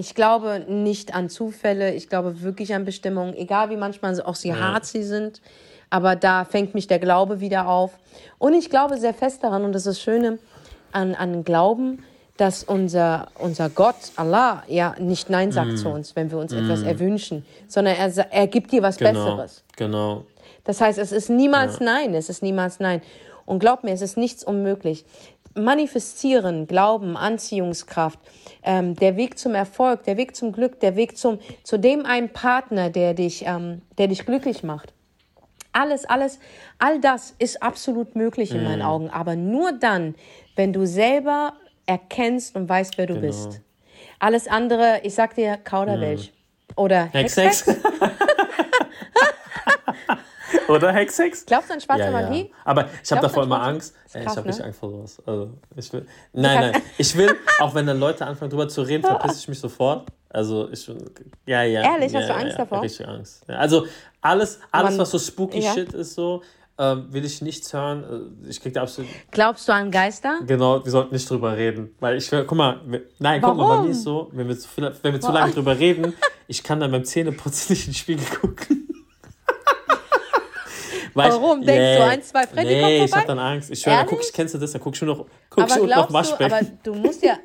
Ich glaube nicht an Zufälle, ich glaube wirklich an Bestimmungen, egal wie manchmal auch sie hart sie sind. Aber da fängt mich der Glaube wieder auf. Und ich glaube sehr fest daran, und das ist das Schöne an, an Glauben, dass unser, unser Gott, Allah, ja nicht Nein sagt mm. zu uns, wenn wir uns mm. etwas erwünschen, sondern er, er gibt dir was genau, Besseres. Genau. Das heißt, es ist niemals ja. Nein, es ist niemals Nein. Und glaub mir, es ist nichts unmöglich. Manifestieren, Glauben, Anziehungskraft, ähm, der Weg zum Erfolg, der Weg zum Glück, der Weg zum, zu dem einen Partner, der dich, ähm, der dich glücklich macht. Alles, alles, all das ist absolut möglich in meinen mm. Augen, aber nur dann, wenn du selber erkennst und weißt, wer du genau. bist. Alles andere, ich sag dir, Kauderwelsch. Mhm. Oder Hex, Hex. Oder Hex, Hex. Glaubst du an schwarze ja, Magie? Ja. Aber ich habe davor immer Angst. Krass, ich habe ne? nicht Angst vor sowas. Also, ich will, nein, nein. Ich will, auch wenn dann Leute anfangen drüber zu reden, verpiss ich mich sofort. Also ich, ja, ja. Ehrlich, ja, hast du Angst davor? Richtig Angst. Also alles, alles was so spooky Shit ist, so, ähm, will ich nichts hören. Äh, ich krieg da absolut. Glaubst du an Geister? Genau, wir sollten nicht drüber reden. Weil ich, guck mal, nein, Warum? guck mal, bei mir ist so, wenn wir zu, viel, wenn wir zu lange drüber reden, ich kann dann beim Zähneputzen nicht in den Spiegel gucken. Warum? Ich, Denkst yeah, du, ein, zwei Freddy nee, kommt vorbei? ich hab dann Angst. Ich höre, guck ich, kennst du das? Dann guck ich nur noch, guck aber ich noch Waschbecken. Du, aber *laughs* du musst ja,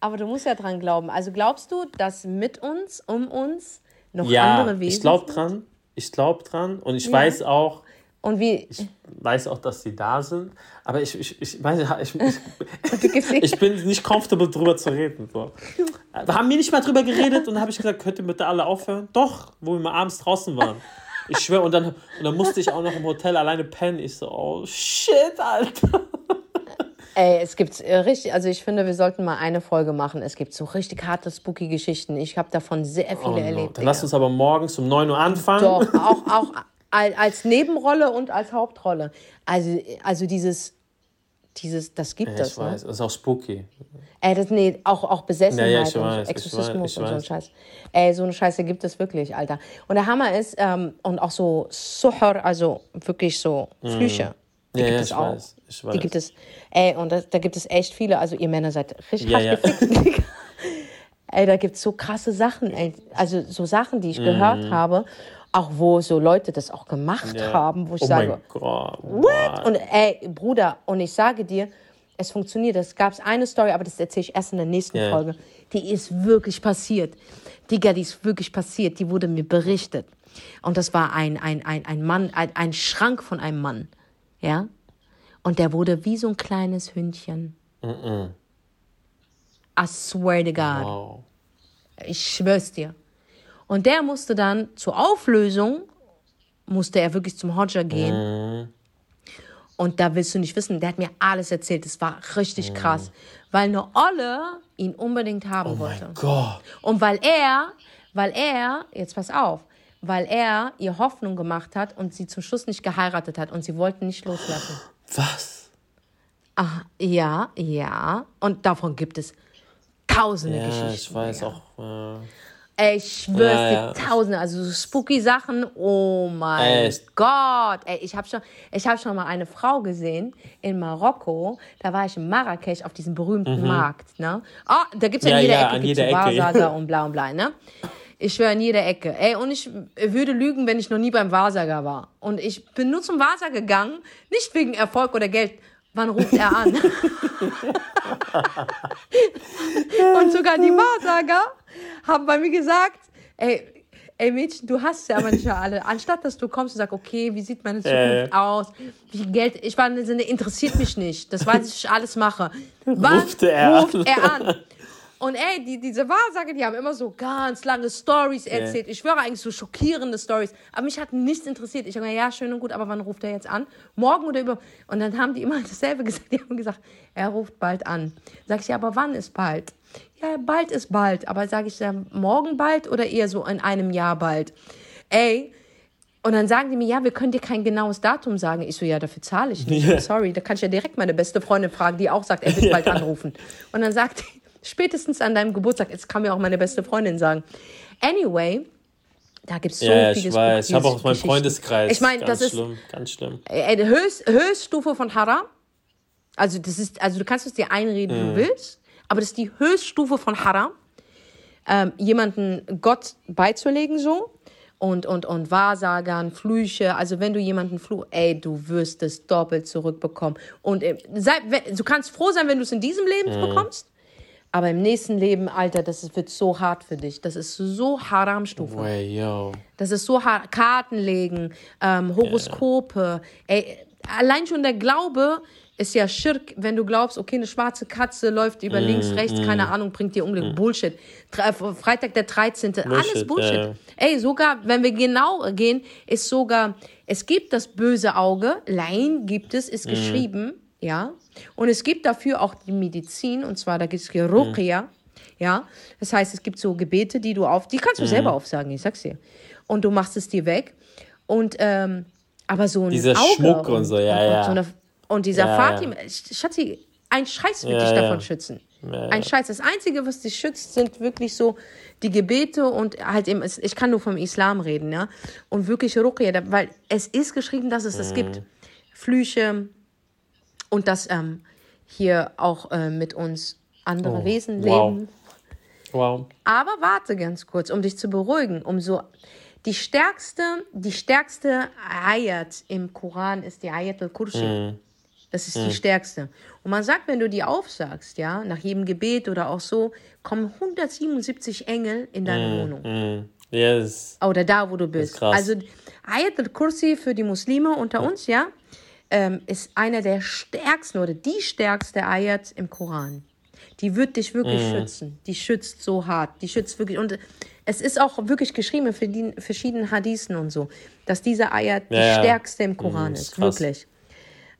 aber du musst ja dran glauben. Also glaubst du, dass mit uns, um uns noch ja, andere Wesen ich glaube dran. Ich glaube dran. Und ich ja. weiß auch, und wie? Ich weiß auch, dass sie da sind, aber ich, ich, ich weiß ich, ich, *laughs* *laughs* ich bin nicht comfortable drüber zu reden. So. Wir haben wir nicht mal drüber geredet und habe ich gesagt, könnt ihr bitte alle aufhören? Doch, wo wir mal abends draußen waren. Ich schwöre, und dann, und dann musste ich auch noch im Hotel alleine pennen. Ich so, oh shit, Alter. Ey, es gibt äh, richtig, also ich finde, wir sollten mal eine Folge machen. Es gibt so richtig harte, spooky Geschichten. Ich habe davon sehr viele oh no. erlebt. Dann lass uns aber morgens um 9 Uhr anfangen. Doch, auch, auch als Nebenrolle und als Hauptrolle. Also, also dieses, dieses, das gibt ja, es. Ich weiß, ne? das ist auch spooky. Ey, das, nee, auch, auch Besessenheit ja, ja, und weiß, Exorzismus und so ein Scheiß. Ey, so eine Scheiße gibt es wirklich, Alter. Und der Hammer ist, ähm, und auch so Suhar, also wirklich so mhm. Flüche. Die ja, gibt es auch. Weiß, ich weiß. Die gibt es, ey, und da, da gibt es echt viele. Also ihr Männer seid richtig ja, hart gefickt. *laughs* ey, da gibt es so krasse Sachen, ey. Also so Sachen, die ich mhm. gehört habe auch wo so Leute das auch gemacht yeah. haben, wo ich oh sage, what? Und ey, Bruder, und ich sage dir, es funktioniert. Es gab eine Story, aber das erzähle ich erst in der nächsten yeah. Folge. Die ist wirklich passiert. Digga, die ist wirklich passiert. Die wurde mir berichtet. Und das war ein, ein, ein, ein Mann, ein, ein Schrank von einem Mann. Ja? Und der wurde wie so ein kleines Hündchen. Mm -mm. I swear to God. Wow. Ich schwör's dir. Und der musste dann zur Auflösung, musste er wirklich zum Hodja gehen. Mhm. Und da willst du nicht wissen, der hat mir alles erzählt. Das war richtig mhm. krass. Weil eine Olle ihn unbedingt haben oh wollte. Mein Gott. Und weil er, weil er, jetzt pass auf, weil er ihr Hoffnung gemacht hat und sie zum Schluss nicht geheiratet hat und sie wollten nicht loslassen. Was? Ach, ja, ja. Und davon gibt es tausende ja, Geschichten. Ich weiß ja. auch. Äh Ey, ich schwör's ja, ja. dir, tausende, also so spooky Sachen, oh mein Echt? Gott. Ey, ich habe schon, hab schon mal eine Frau gesehen in Marokko, da war ich in Marrakesch auf diesem berühmten mhm. Markt, ne? Oh, da gibt's ja, ja in jeder Ecke, an jeder Ecke. Wahrsager *laughs* und bla und bla, ne? Ich schwöre in jeder Ecke. Ey, und ich würde lügen, wenn ich noch nie beim Wahrsager war. Und ich bin nur zum Wahrsager gegangen, nicht wegen Erfolg oder Geld. Wann ruft er an? *laughs* und sogar die Wahrsager haben bei mir gesagt, ey, ey Mädchen, du hast ja aber nicht mehr alle. Anstatt dass du kommst und sagst, okay, wie sieht meine Zukunft äh. aus? Wie viel Geld? Ich war in der Sinne, interessiert mich nicht. Das weiß ich alles mache. Wann ruft er, ruft er an? Und ey, die, diese Wahrsager, die haben immer so ganz lange Stories erzählt. Yeah. Ich schwöre eigentlich so schockierende Stories. Aber mich hat nichts interessiert. Ich habe gesagt, ja, schön und gut, aber wann ruft er jetzt an? Morgen oder über? Und dann haben die immer *laughs* dasselbe gesagt. Die haben gesagt, er ruft bald an. Sag ich, ja, aber wann ist bald? Ja, bald ist bald. Aber sage ich, ja, morgen bald oder eher so in einem Jahr bald? Ey, und dann sagen die mir, ja, wir können dir kein genaues Datum sagen. Ich so, ja, dafür zahle ich nicht. Yeah. *laughs* Sorry, da kann ich ja direkt meine beste Freundin fragen, die auch sagt, er wird bald anrufen. Und dann sagt die, spätestens an deinem Geburtstag. Jetzt kann mir auch meine beste Freundin sagen. Anyway, da gibt es so ja, vieles. Ich weiß, ich habe auch meinen Freundeskreis. Ich meine, das schlimm, ist ganz schlimm. Äh, die Höchst, Höchststufe von Haram. Also das ist, also du kannst es dir einreden, wie mm. du willst, aber das ist die Höchststufe von Haram. ähm, jemanden Gott beizulegen so und, und, und Wahrsagern, Flüche. Also wenn du jemanden fluch, ey, du wirst es doppelt zurückbekommen. Und äh, sei, du kannst froh sein, wenn du es in diesem Leben mhm. bekommst. Aber im nächsten Leben, Alter, das wird so hart für dich. Das ist so Haramstufe. Yo. Das ist so hart. Karten legen, ähm, Horoskope. Yeah. Ey, allein schon der Glaube ist ja Schirk, wenn du glaubst, okay, eine schwarze Katze läuft über mm, links, rechts, mm, keine Ahnung, bringt dir Unglück. Mm. Bullshit. Freitag der 13. Bullshit, alles Bullshit. Ja. Ey, sogar, wenn wir genau gehen, ist sogar, es gibt das böse Auge, Laien gibt es, ist mm. geschrieben, ja. Und es gibt dafür auch die Medizin, und zwar da gibt es Ruqya, mm. ja. Das heißt, es gibt so Gebete, die du auf, die kannst du mm. selber aufsagen, ich sag's dir. Und du machst es dir weg. Und, ähm, aber so ein Dieser Auge Schmuck und, und so, ja, ja. So eine, und dieser ja, Fatima, Schatzi, ein Scheiß wird ja, dich davon schützen. Ein Scheiß. Das Einzige, was dich schützt, sind wirklich so die Gebete und halt eben, ich kann nur vom Islam reden, ja. Und wirklich Ruqya, weil es ist geschrieben, dass es das mhm. gibt. Flüche und dass ähm, hier auch äh, mit uns andere oh, Wesen wow. leben. Wow. Aber warte ganz kurz, um dich zu beruhigen, um so die stärkste, die stärkste Ayat im Koran ist die Ayat al-Kursi. Mm. Das ist mhm. die stärkste. Und man sagt, wenn du die aufsagst, ja, nach jedem Gebet oder auch so, kommen 177 Engel in deine mhm. Wohnung. Mhm. Yes. Oder da, wo du bist. Also Ayat al-Kursi für die Muslime unter uns, ja, ähm, ist einer der stärksten oder die stärkste Ayat im Koran. Die wird dich wirklich mhm. schützen. Die schützt so hart. Die schützt wirklich. Und es ist auch wirklich geschrieben für die verschiedenen Hadithen und so, dass diese Ayat ja, die stärkste im Koran mhm, ist. ist wirklich.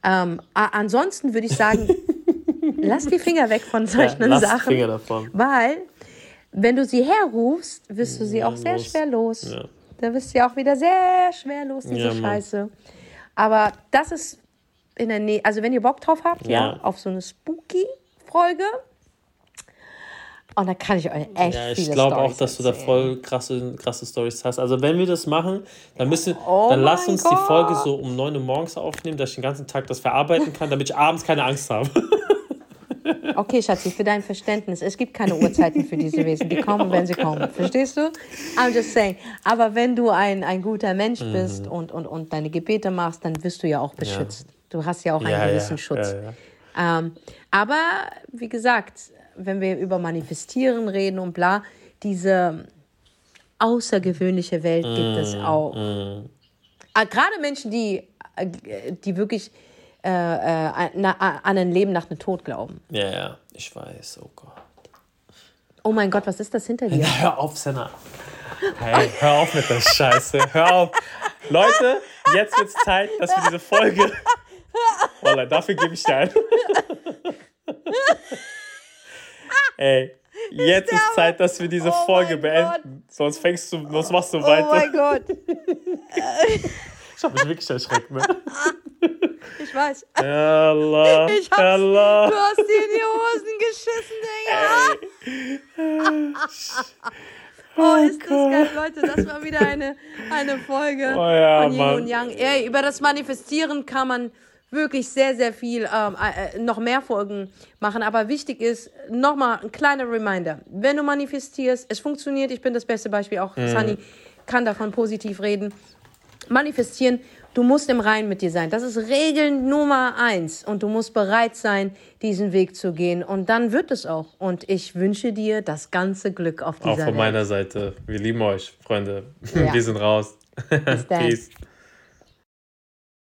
Ähm, ansonsten würde ich sagen, *laughs* lass die Finger weg von solchen ja, lass Sachen. Finger davon. Weil, wenn du sie herrufst, wirst du sie auch sehr los. schwer los. Ja. Da wirst du ja auch wieder sehr schwer los, diese ja, Scheiße. Aber das ist in der Nähe, also wenn ihr Bock drauf habt, ja, auf so eine Spooky-Folge, und da kann ich euch echt Ja, ich glaube auch, dass erzählen. du da voll krasse, krasse Stories hast. Also wenn wir das machen, dann müssen, oh dann lass uns Gott. die Folge so um 9 Uhr morgens aufnehmen, dass ich den ganzen Tag das verarbeiten kann, damit ich abends keine Angst habe. *laughs* Okay, Schatzi, für dein Verständnis. Es gibt keine Uhrzeiten für diese Wesen. Die kommen, wenn sie kommen. Verstehst du? I'm just saying. Aber wenn du ein, ein guter Mensch mhm. bist mhm. und, und, und deine Gebete machst, dann wirst du ja auch beschützt. Ja. Du hast ja auch einen ja, gewissen ja, Schutz. Ähm, aber wie gesagt, wenn wir über Manifestieren reden und bla, diese außergewöhnliche Welt gibt mm, es auch. Mm. Gerade Menschen, die, äh, die wirklich äh, äh, an ein Leben nach dem Tod glauben. Ja, ja, ich weiß, oh Gott. Oh mein Gott, was ist das hinter dir? Na, *laughs* hör auf, Senna. Hey, hör auf mit der Scheiße. Hör auf. Leute, jetzt wird es Zeit, dass wir diese Folge. Wallah, dafür gebe ich dir ein. *laughs* Ey, jetzt ist Zeit, dass wir diese oh Folge beenden. Gott. Sonst fängst du, sonst machst du weiter. Oh mein Gott. *laughs* ich hab mich wirklich erschreckt, ne? Ich weiß. Allah, ich hab's, Allah. Du hast dir in die Hosen geschissen, Digga. Oh, ist das geil, Leute. Das war wieder eine, eine Folge oh ja, von Yin Mann. und Yang. Ey, über das Manifestieren kann man wirklich sehr, sehr viel ähm, äh, noch mehr Folgen machen. Aber wichtig ist, nochmal ein kleiner Reminder. Wenn du manifestierst, es funktioniert, ich bin das beste Beispiel, auch mhm. Sunny kann davon positiv reden. Manifestieren, du musst im Reinen mit dir sein. Das ist Regel Nummer eins. Und du musst bereit sein, diesen Weg zu gehen. Und dann wird es auch. Und ich wünsche dir das ganze Glück auf dieser Auch von Welt. meiner Seite. Wir lieben euch, Freunde. Ja. Wir sind raus. *laughs* Peace.